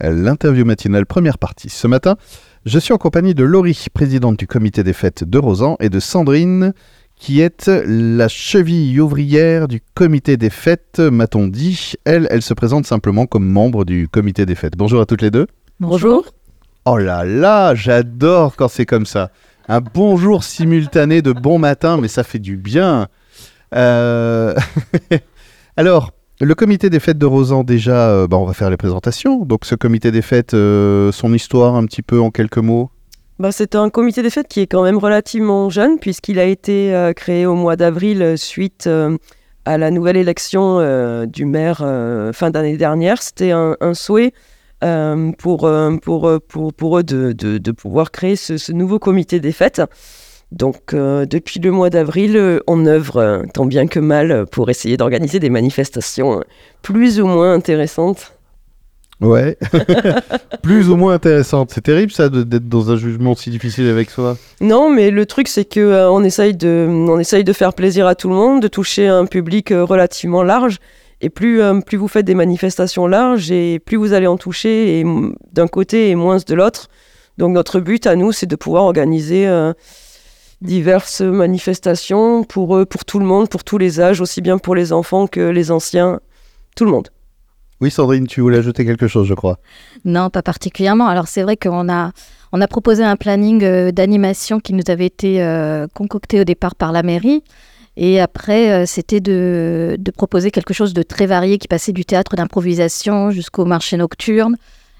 l'interview matinale première partie. Ce matin, je suis en compagnie de Laurie, présidente du comité des fêtes de Rosan, et de Sandrine, qui est la cheville ouvrière du comité des fêtes, m'a-t-on dit. Elle, elle se présente simplement comme membre du comité des fêtes. Bonjour à toutes les deux. Bonjour. Oh là là, j'adore quand c'est comme ça. Un bonjour simultané de bon matin, mais ça fait du bien. Euh, Alors, le comité des fêtes de Rosan, déjà, euh, bah, on va faire les présentations. Donc, ce comité des fêtes, euh, son histoire un petit peu en quelques mots bah, C'est un comité des fêtes qui est quand même relativement jeune, puisqu'il a été créé au mois d'avril suite à la nouvelle élection du maire fin d'année dernière. C'était un, souhait pour, eux de, pouvoir créer ce nouveau comité des fêtes. Donc euh, depuis le mois d'avril, euh, on œuvre euh, tant bien que mal pour essayer d'organiser des manifestations plus ou moins intéressantes. Ouais, plus ou moins intéressantes. C'est terrible ça d'être dans un jugement si difficile avec soi. Non, mais le truc c'est que on essaye de, on essaye de faire plaisir à tout le monde, de toucher un public relativement large. Et plus, plus vous faites des manifestations larges et plus vous allez en toucher d'un côté et moins de l'autre. Donc notre but à nous, c'est de pouvoir organiser diverses manifestations pour, pour tout le monde, pour tous les âges, aussi bien pour les enfants que les anciens, tout le monde. Oui, Sandrine, tu voulais ajouter quelque chose, je crois. Non, pas particulièrement. Alors c'est vrai qu'on a, on a proposé un planning euh, d'animation qui nous avait été euh, concocté au départ par la mairie. Et après, euh, c'était de, de, proposer quelque chose de très varié qui passait du théâtre d'improvisation jusqu'au marché nocturne,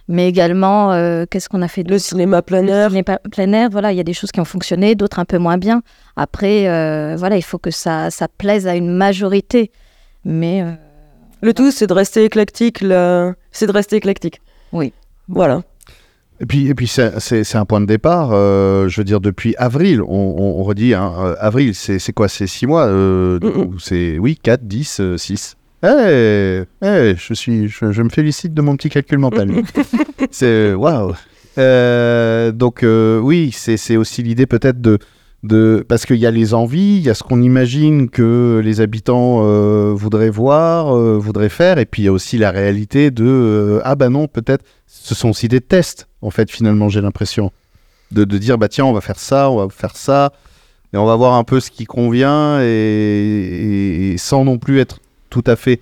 mais également, euh, qu'est-ce qu'on a fait Le cinéma plein air. Le cinéma plein air, voilà, il y a des choses qui ont fonctionné, d'autres un peu moins bien. Après, euh, voilà, il faut que ça, ça plaise à une majorité. Mais. Euh, le tout, c'est de rester éclectique. C'est de rester éclectique. Oui. Voilà. Et puis, et puis c'est un point de départ. je veux dire, depuis avril, on, redit, hein, avril, c'est quoi C'est six mois C'est, oui, 4, 10, 6 eh, eh, je, suis, je, me félicite de mon petit calcul mental. c'est waouh. Euh, donc euh, oui, c'est aussi l'idée peut-être de, de parce qu'il y a les envies, il y a ce qu'on imagine que les habitants euh, voudraient voir, voudraient faire, et puis il y a aussi la réalité de ah bah non peut-être ce sont aussi des tests en fait finalement j'ai l'impression de, de, dire bah tiens on va faire ça, on va faire ça, et on va voir un peu ce qui convient et sans non plus être tout à fait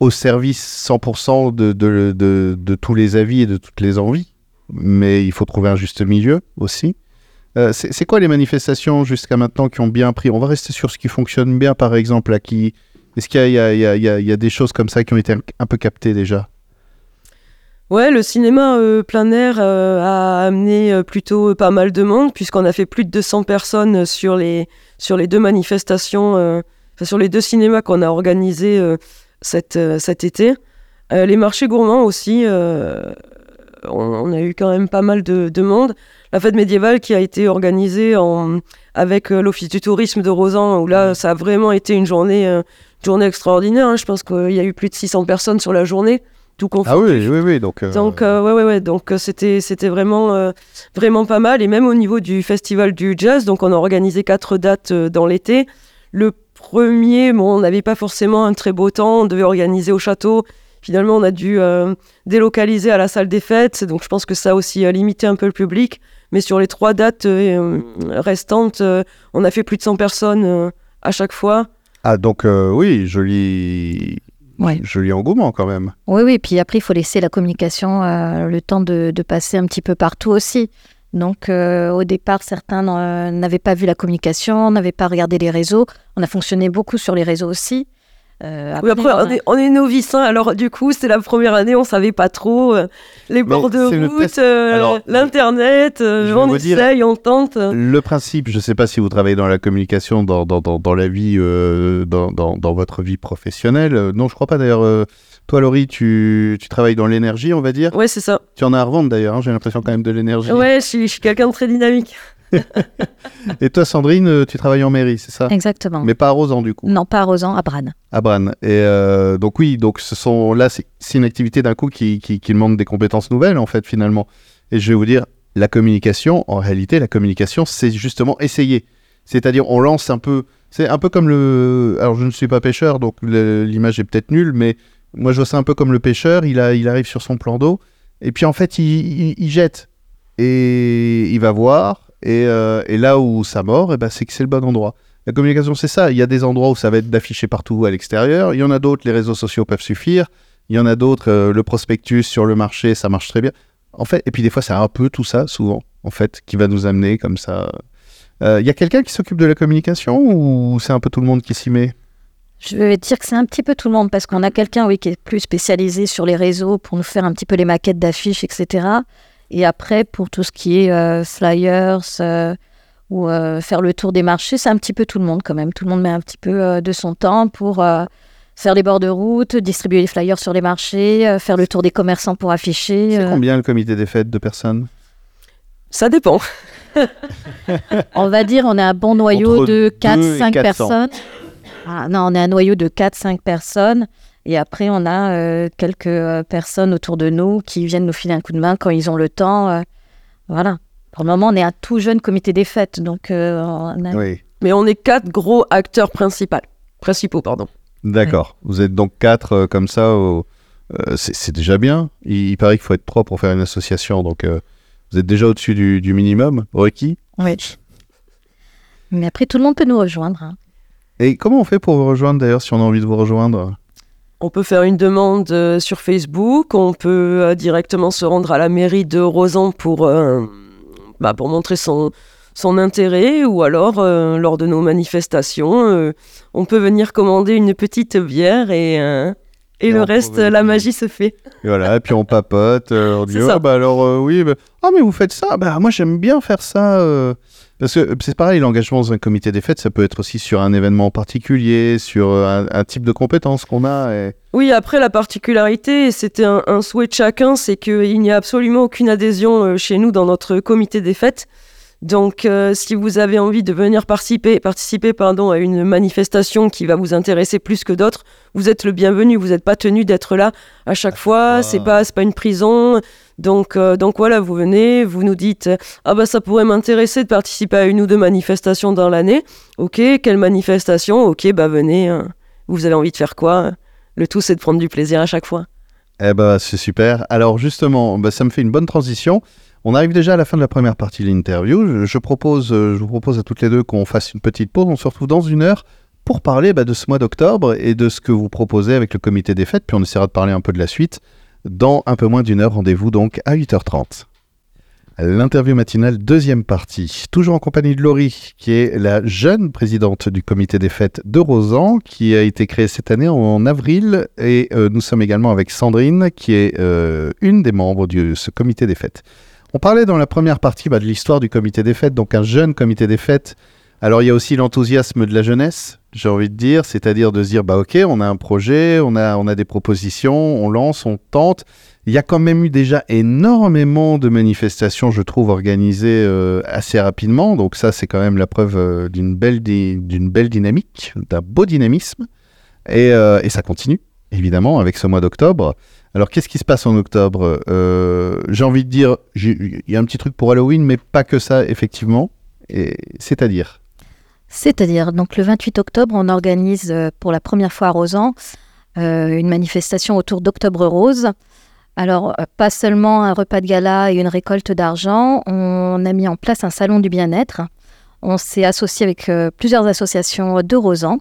au service 100% de, de, de, tous les avis et de toutes les envies, mais il faut trouver un juste milieu aussi. Euh, c'est quoi les manifestations jusqu'à maintenant qui ont bien pris? On va rester sur ce qui fonctionne bien, par exemple. Est-ce qu'il y, y, a des choses comme ça qui ont été un peu captées déjà? Ouais, le cinéma euh, plein air euh, a amené plutôt pas mal de monde, puisqu'on a fait plus de 200 personnes sur les, sur les deux manifestations sur les deux cinémas qu'on a organisés euh, cet, euh, cet été. Euh, les marchés gourmands aussi, on, a eu quand même pas mal de, de, monde. La fête médiévale qui a été organisée en, avec l'Office du tourisme de Rosan, où là, ça a vraiment été une journée, journée extraordinaire. Hein. Je pense qu'il y a eu plus de 600 personnes sur la journée tout Ah oui, oui, oui. Donc, donc ouais, ouais, ouais. Donc, c'était, c'était vraiment, vraiment pas mal. Et même au niveau du festival du jazz, donc on a organisé quatre dates dans l'été. Le premier, bon, on n'avait pas forcément un très beau temps, on devait organiser au château. Finalement, on a dû euh, délocaliser à la salle des fêtes, donc je pense que ça a aussi limité un peu le public. Mais sur les trois dates euh, restantes, euh, on a fait plus de 100 personnes à chaque fois. Ah, donc oui, joli. Ouais. Joli engouement quand même. Oui, oui, puis après, il faut laisser la communication le temps de, de, passer un petit peu partout aussi. Donc euh, au départ, certains n'avaient pas vu la communication, n'avaient pas regardé les réseaux. On a fonctionné beaucoup sur les réseaux aussi. Euh, après, oui, après on, est, novices, hein. alors du coup, c'est la première année, on savait pas trop euh, les bords de route, l'internet, on essaye, on tente. Le principe, je ne sais pas si vous travaillez dans la communication, dans, dans, dans, dans la vie, dans, dans, votre vie professionnelle. non, je crois pas d'ailleurs. Toi, Laurie, tu, tu travailles dans l'énergie, on va dire Ouais, c'est ça. Tu en as à revendre d'ailleurs, hein, j'ai l'impression quand même de l'énergie. Ouais, je suis, quelqu'un de très dynamique. et toi, Sandrine, euh, tu travailles en mairie, c'est ça? Exactement. Mais pas à Rosan, du coup? Non, pas à Rosan, à Branne. À Branne. Et euh, donc, oui, donc ce sont, là, c'est une activité d'un coup qui, qui, qui demande des compétences nouvelles, en fait, finalement. Et je vais vous dire, la communication, en réalité, la communication, c'est justement essayer. C'est-à-dire, on lance un peu. C'est un peu comme le. Alors, je ne suis pas pêcheur, donc l'image est peut-être nulle, mais moi, je vois ça un peu comme le pêcheur, il, arrive sur son plan d'eau, Et puis en fait, il, jette. Et il va voir. Et, euh, là où ça mord, et ben, c'est que c'est le bon endroit. La communication, c'est ça. Il y a des endroits où ça va être d'afficher partout à l'extérieur. Il y en a d'autres, les réseaux sociaux peuvent suffire. Il y en a d'autres, euh, le prospectus sur le marché, ça marche très bien. En fait, et puis des fois, c'est un peu tout ça, souvent, en fait, qui va nous amener comme ça. Euh, il y a quelqu'un qui s'occupe de la communication ou c'est un peu tout le monde qui s'y met? Je vais dire que c'est un petit peu tout le monde parce qu'on a quelqu'un oui, qui est plus spécialisé sur les réseaux pour nous faire un petit peu les maquettes d'affiches, etc. Et après, pour tout ce qui est euh, flyers euh, ou euh, faire le tour des marchés, c'est un petit peu tout le monde quand même. Tout le monde met un petit peu de son temps pour faire les bords de route, distribuer les flyers sur les marchés, faire le tour des commerçants pour afficher. C'est combien le comité des fêtes de personnes? Ça dépend. on va dire on a un bon noyau de 4-5 personnes. Ah, non, on est un noyau de 4-5 personnes. Et après, on a euh, quelques euh, personnes autour de nous qui viennent nous filer un coup de main quand ils ont le temps. Euh, voilà. Pour le moment, on est un tout jeune comité des fêtes. Donc, oui. Mais on est quatre gros acteurs principaux. Principaux, pardon. D'accord. Vous êtes donc quatre comme ça. c'est déjà bien. Il, paraît qu'il faut être trois pour faire une association. Donc, vous êtes déjà au-dessus du, minimum requis. Oui. Mais après, tout le monde peut nous rejoindre. Hein. Et comment on fait pour vous rejoindre d'ailleurs si on a envie de vous rejoindre on peut faire une demande euh, sur Facebook, on peut euh, directement se rendre à la mairie de Rosan pour, euh, bah, pour montrer son, son intérêt, ou alors lors de nos manifestations, on peut venir commander une petite bière et, et, le reste, la magie se fait. Et voilà, et puis on papote, on dit, oh, bah alors oui, bah, ah mais vous faites ça, bah moi j'aime bien faire ça. Parce que euh, c'est pareil, l'engagement dans un comité des fêtes, ça peut être aussi sur un événement particulier, sur euh, un, type de compétences qu'on a. Oui, après, la particularité, c'était un, souhait de chacun, c'est qu'il n'y a absolument aucune adhésion euh, chez nous dans notre comité des fêtes. Donc, si vous avez envie de venir participer, participer pardon, à une manifestation qui va vous intéresser plus que d'autres, vous êtes le bienvenu. Vous n'êtes pas tenu d'être là à chaque fois. C'est pas, pas une prison. Donc, euh, donc voilà, vous venez, vous nous dites Ah bah ça pourrait m'intéresser de participer à une ou deux manifestations dans l'année. Ok, quelle manifestation? Ok, bah venez. Hein. Vous avez envie de faire quoi? Le tout, c'est de prendre du plaisir à chaque fois. Eh bah c'est super. Alors justement, bah, ça me fait une bonne transition. On arrive déjà à la fin de la première partie de l'interview. Je, propose, euh, je vous propose à toutes les deux qu'on fasse une petite pause. On se retrouve dans une heure pour parler bah, de ce mois d'octobre et de ce que vous proposez avec le comité des fêtes. Puis on essaiera de parler un peu de la suite. Dans un peu moins d'une heure, rendez-vous donc à 8h30. L'interview matinale, deuxième partie. Toujours en compagnie de Laurie, qui est la jeune présidente du comité des fêtes de Rosan, qui a été créée cette année en avril. Et euh, nous sommes également avec Sandrine, qui est euh, une des membres de ce comité des fêtes. On parlait dans la première partie bah, de l'histoire du comité des fêtes, donc un jeune comité des fêtes alors il y a aussi l'enthousiasme de la jeunesse, j'ai envie de dire, c'est-à-dire de se dire bah ok, on a un projet, on a on a des propositions, on lance, on tente. Il y a quand même eu déjà énormément de manifestations, je trouve, organisées euh, assez rapidement. Donc ça, c'est quand même la preuve euh, d'une belle belle dynamique, d'un beau dynamisme. Et, euh, et, ça continue, évidemment, avec ce mois d'octobre. Alors qu'est-ce qui se passe en octobre? J'ai envie de dire, il y a un petit truc pour Halloween, mais pas que ça, effectivement. C'est-à-dire? C'est-à-dire, donc le 28 octobre, on organise euh, pour la première fois à Rosan euh, une manifestation autour d'Octobre Rose. Alors, euh, pas seulement un repas de gala et une récolte d'argent, on a mis en place un salon du bien-être. On s'est associé avec plusieurs associations de Rosan.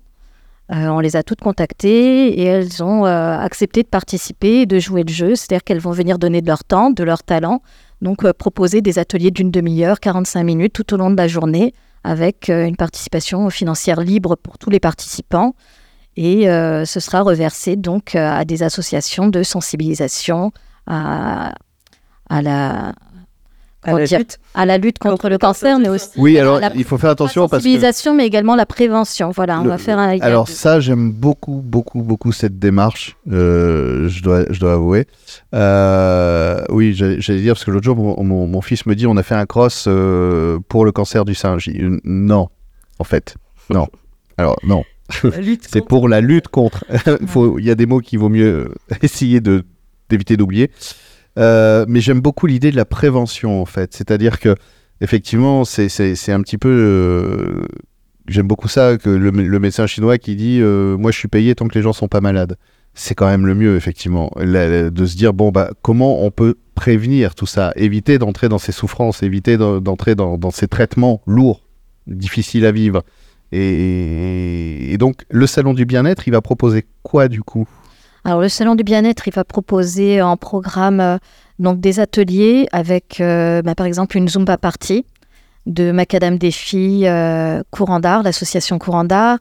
On les a toutes contactées et elles ont accepté de participer et de jouer le jeu, c'est-à-dire qu'elles vont venir donner de leur temps, de leur talent, donc proposer des ateliers d'une demi-heure, 45 minutes tout au long de la journée avec euh, une participation financière libre pour tous les participants. Et euh, ce sera reversé donc euh, à des associations de sensibilisation à la, à la, lutte. à la lutte contre, le cancer, mais aussi oui, alors il faut faire attention parce que sensibilisation, mais également la prévention. Voilà, on va faire un. Alors ça, j'aime beaucoup, beaucoup, beaucoup cette démarche. Euh, je dois, je dois avouer. Euh, oui, j'allais dire parce que l'autre jour, mon, mon, fils me dit, on a fait un cross euh, pour le cancer du sein. non, en fait, non. Alors non. C'est pour la lutte contre. Il y a des mots qu'il vaut mieux essayer d'éviter d'oublier. Euh, mais j'aime beaucoup l'idée de la prévention, en fait. C'est-à-dire que, effectivement, c'est un petit peu. Euh, j'aime beaucoup ça, que le, médecin chinois qui dit euh, Moi, je suis payé tant que les gens sont pas malades. c'est quand même le mieux, effectivement, de se dire, bon, bah, comment on peut prévenir tout ça, éviter d'entrer dans ces souffrances, éviter d'entrer dans, ces traitements lourds, difficiles à vivre. Et, donc, le salon du bien-être, il va proposer quoi du coup? Alors, le salon du bien-être, il va proposer en programme euh, donc des ateliers avec, euh, bah, par exemple, une Zumba party de Macadam des filles euh, Courant d'art, l'association Courant d'art.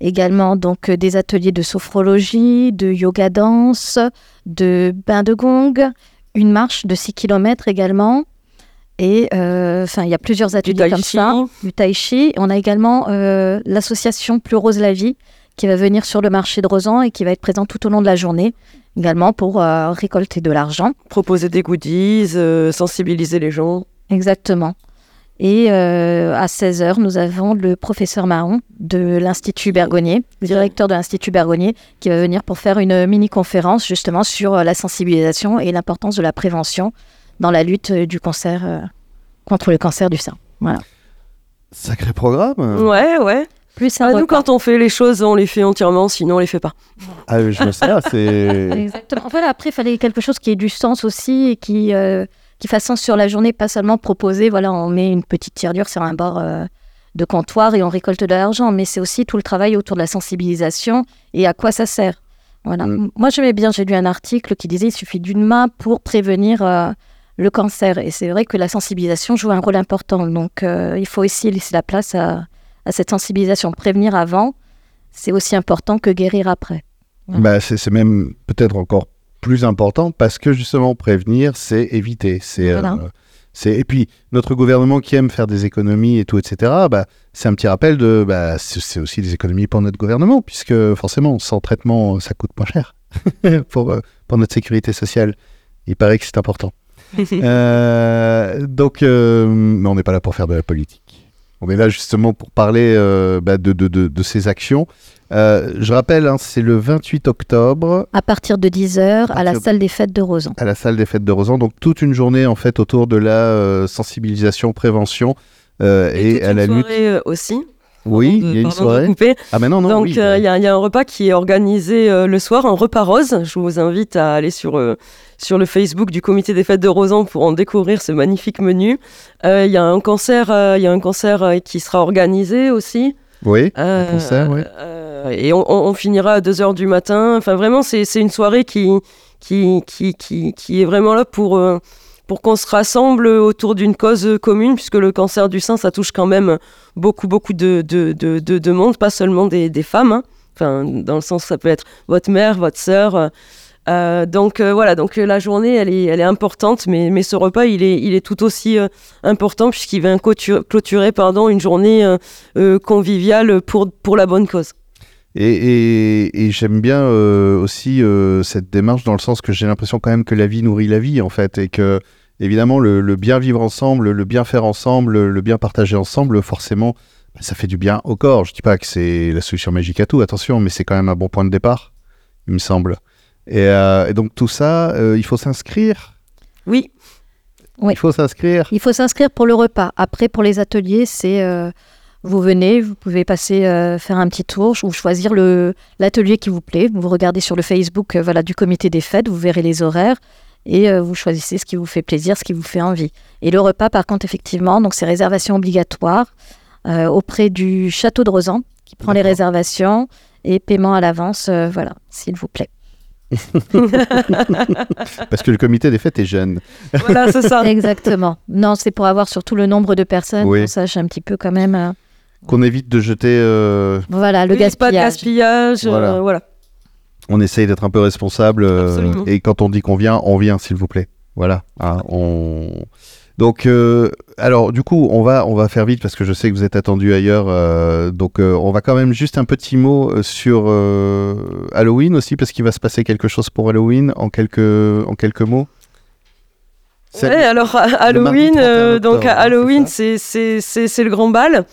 Également donc des ateliers de sophrologie, de yoga danse, de bain de gong, une marche de 6 km également. Et euh, enfin, il y a plusieurs ateliers comme ça, du tai chi. On a également euh, l'association Plus Rose la Vie qui va venir sur le marché de Rosan et qui va être présent tout au long de la journée, également pour euh, récolter de l'argent. Proposer des goodies, sensibiliser les gens. Exactement. Et à 16h, nous avons le professeur Marron de l'Institut Bergonnier, directeur de l'Institut Bergonnier, qui va venir pour faire une mini-conférence justement sur la sensibilisation et l'importance de la prévention dans la lutte euh, du cancer euh, contre le cancer du sein. Voilà. Sacré programme. Ouais, ouais. Plus ah, nous, quand on fait les choses, on les fait entièrement, sinon on les fait pas. Ah, je me sais, c'est. Exactement. En fait, après, il fallait quelque chose qui ait du sens aussi et qui, euh, qui fasse sens sur la journée, pas seulement proposer, voilà, on met une petite tirelire sur un bord de comptoir et on récolte de l'argent, mais c'est aussi tout le travail autour de la sensibilisation et à quoi ça sert. Voilà. Mm. Moi, j'aimais bien, j'ai lu un article qui disait il suffit d'une main pour prévenir le cancer. Et c'est vrai que la sensibilisation joue un rôle important. Donc, euh, il faut aussi laisser la place à, cette sensibilisation. Prévenir avant, c'est aussi important que guérir après. Bah, c'est même peut-être encore plus important parce que justement, prévenir, c'est éviter. C'est. Euh, et puis notre gouvernement qui aime faire des économies et tout, etc. Bah, c'est un petit rappel de, bah, c'est aussi des économies pour notre gouvernement puisque forcément sans traitement ça coûte moins cher pour, euh, pour notre sécurité sociale. Il paraît que c'est important. Euh, donc, euh, mais on n'est pas là pour faire de la politique. On est là justement pour parler euh, bah, de, de, de, ces actions. je rappelle, hein, c'est le 28 octobre. À partir de 10h, à, la salle des fêtes de Rosan. À la salle des fêtes de Rosan. Donc, toute une journée en fait autour de la sensibilisation, prévention et, et à la lutte. aussi. Oui, il y a une soirée. Ah, mais non, non. Donc, il y, a un repas qui est organisé le soir, un repas rose. Je vous invite à aller sur sur le Facebook du comité des fêtes de Rosan pour en découvrir ce magnifique menu. Euh, il y a un concert, euh, y a un concert euh, qui sera organisé aussi. Oui, un concert, oui. et on, finira à 2h du matin. Enfin, vraiment, c'est une soirée qui, qui, qui, qui, qui est vraiment là pour pour qu'on se rassemble autour d'une cause commune, puisque le cancer du sein, ça touche quand même beaucoup, beaucoup de, de, de, de, monde, pas seulement des, des femmes. Hein. Enfin, dans le sens, ça peut être votre mère, votre sœur, euh, donc euh, voilà, donc euh, la journée elle est, elle est importante, mais, mais ce repas il est, il est tout aussi important puisqu'il va clôturer, pardon, une journée conviviale pour, pour la bonne cause. Et, et, j'aime bien aussi cette démarche dans le sens que j'ai l'impression quand même que la vie nourrit la vie en fait et que évidemment le, le bien vivre ensemble, le bien faire ensemble, le bien partager ensemble, forcément bah, ça fait du bien au corps. Je dis pas que c'est la solution magique à tout, attention, mais c'est quand même un bon point de départ, il me semble. Euh, et, donc tout ça, euh, il faut s'inscrire? Oui. oui. Il faut s'inscrire? Il faut s'inscrire pour le repas. Après, pour les ateliers, c'est... Euh, vous venez, vous pouvez passer faire un petit tour ou choisir l'atelier qui vous plaît. Vous regardez sur le Facebook voilà, du comité des fêtes, vous verrez les horaires et vous choisissez ce qui vous fait plaisir, ce qui vous fait envie. Et le repas, par contre, effectivement, donc c'est réservation obligatoire auprès du château de Rosan qui prend les réservations et paiement à l'avance, voilà, s'il vous plaît. Parce que le comité des fêtes est jeune. Voilà, c'est ça. Exactement. Non, c'est pour avoir surtout le nombre de personnes, oui. qu'on sache un petit peu quand même. Euh, qu'on évite de jeter. Euh, voilà, le gaspillage. Pas de gaspillage, euh, voilà. On essaye d'être un peu responsable. et quand on dit qu'on vient, on vient, s'il vous plaît. Voilà. Hein, on... Donc, euh, alors, du coup, on va, on va faire vite parce que je sais que vous êtes attendu ailleurs. Euh, donc, euh, on va quand même juste un petit mot sur Halloween aussi parce qu'il va se passer quelque chose pour Halloween en quelques, en quelques mots. Alors Halloween, donc Halloween, c'est le grand bal.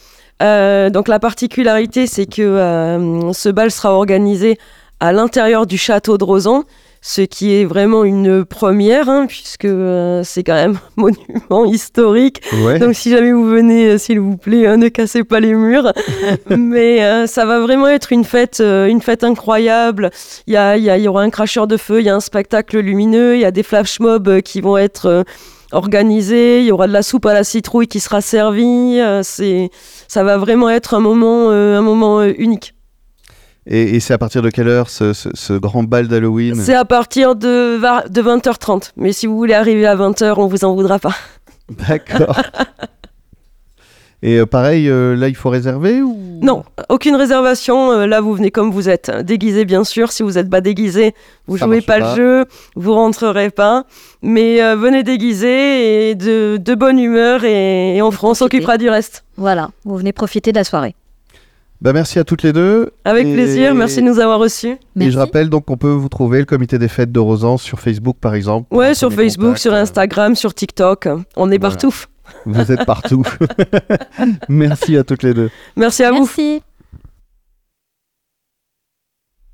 donc la particularité, c'est que ce bal sera organisé à l'intérieur du château de Rosan ce qui est vraiment une première, hein, puisque euh, c'est quand même un monument historique. Ouais. Donc si jamais vous venez, euh, s'il vous plaît, euh, ne cassez pas les murs. Mais ça va vraiment être une fête, une fête incroyable. Il y, a- il y a- il y aura un cracheur de feu, il y a un spectacle lumineux, il y a des flash mobs qui vont être organisés, il y aura de la soupe à la citrouille qui sera servie. c'est, ça va vraiment être un moment, un moment unique. Et, et c'est à partir de quelle heure ce, ce- ce grand bal d'Halloween C'est à partir de, va- de 20h30. Mais si vous voulez arriver à 20h, on vous en voudra pas. D'accord. Et euh, pareil, euh, là, il faut réserver ou? Non, aucune réservation. euh, là, vous venez comme vous êtes. Déguisé, bien sûr. Si vous n'êtes pas déguisé, vous Ça jouez pas, pas. le jeu, vous rentrerez pas. Mais euh, venez déguisé et de, de bonne humeur et, et on, on s'occupera du reste. Voilà, vous venez profiter de la soirée. Bah, merci à toutes les deux. Avec Et- plaisir. Merci de nous avoir reçus. Et Merci. je rappelle donc qu'on peut vous trouver le comité des fêtes de Rosan sur Facebook par exemple. Ouais, sur Facebook, contact. sur Instagram, sur TikTok. On est Voilà. partout. Vous êtes partout. Merci à toutes les deux. Merci à vous. Merci.